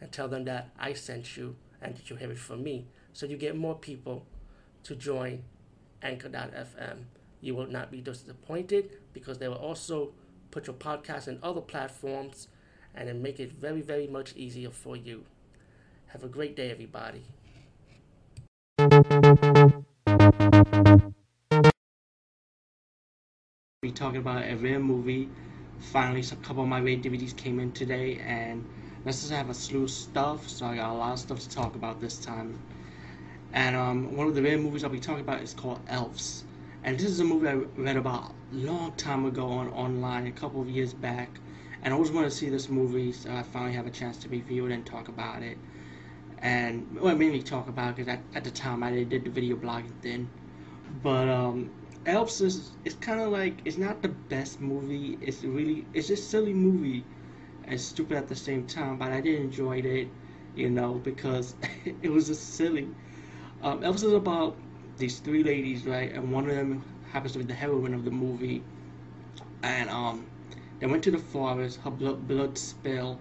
and tell them that I sent you and that you have it from me. So you get more people to join Anchor.fm. You will not be disappointed because they will also put your podcast in other platforms and then make it very, very much easier for you. Have a great day, everybody. Be talking about a rare movie. Finally, a couple of my rare DVDs came in today, and let's just have a slew of stuff. So I got a lot of stuff to talk about this time. And um, one of the rare movies I'll be talking about is called Elves. And this is a movie I read about a long time ago on online, a couple of years back. And I always wanted to see this movie, so I finally have a chance to review it and talk about it. And well, mainly talk about it because at, at the time I did the video blogging thing. But um, Elves is it's kind of like it's not the best movie. It's really it's just silly movie and stupid at the same time. But I did enjoy it, you know, because it was just silly. Um, Elves is about these three ladies, right? And one of them happens to be the heroine of the movie. And um, they went to the forest. Her blood blood spill,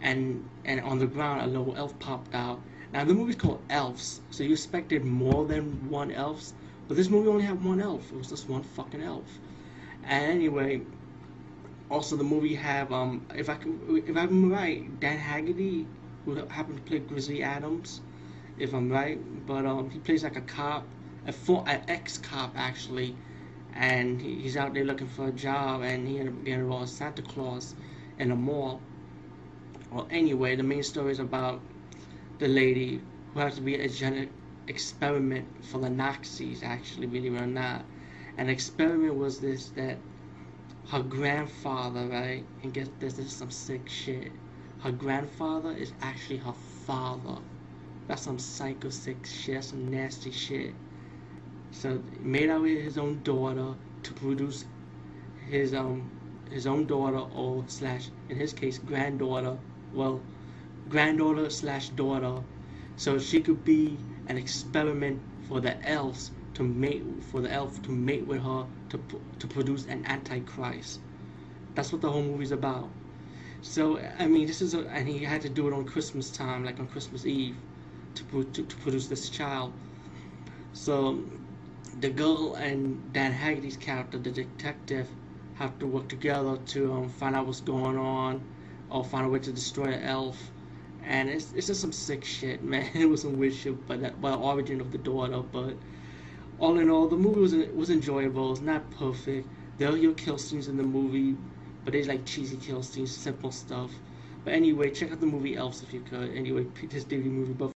and and on the ground a little elf popped out. Now the movie's called Elves, so you expected more than one elf, but this movie only had one elf. It was just one fucking elf. And anyway, also the movie have um if I can if I'm right, Dan Haggerty who happened to play Grizzly Adams, if I'm right. But um he plays like a cop, a full an ex cop actually, and he, he's out there looking for a job, and he ended up getting involved Santa Claus in a mall. Well, anyway, the main story is about the lady who has to be a genetic experiment for the Nazis, actually, believe it or not. An experiment was this that her grandfather, right? And guess this, is some sick shit. Her grandfather is actually her father. That's some psycho sick shit. That's some nasty shit. So made out with his own daughter to produce his um his own daughter or slash in his case granddaughter. Well, granddaughter slash daughter, so she could be an experiment for the elves to mate for the elf to mate with her to to produce an antichrist. That's what the whole movie's about. So I mean, this is a, and he had to do it on Christmas time, like on Christmas Eve, to to, to produce this child. So the girl and Dan Haggerty's character, the detective, have to work together to um, find out what's going on, or find a way to destroy the elf and it's, it's just some sick shit, man. It was some weird shit, but that, by the origin of the daughter. But all in all, the movie was was enjoyable. It's not perfect. There are your kill scenes in the movie, but they like cheesy kill scenes, simple stuff. But anyway, check out the movie Elves if you could. Anyway, this DVD movie, but